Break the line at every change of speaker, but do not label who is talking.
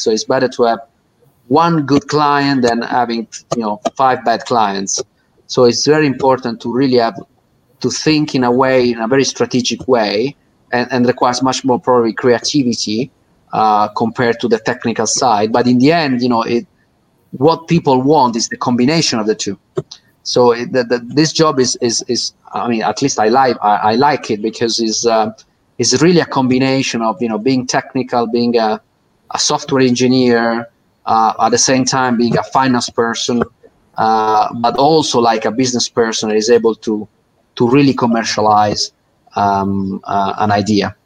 So it's better to have one good client than having you know five bad clients. So it's very important to really have to think in a way, in a very strategic way, and, and requires much more probably creativity uh, compared to the technical side. But in the end, you know, it what people want is the combination of the two. So it, the, the, this job is, is is I mean, at least I like I, I like it because it's uh, it's really a combination of you know being technical, being a, a software engineer, uh, at the same time being a finance person, uh, but also like a business person is able to to really commercialize um, uh, an idea.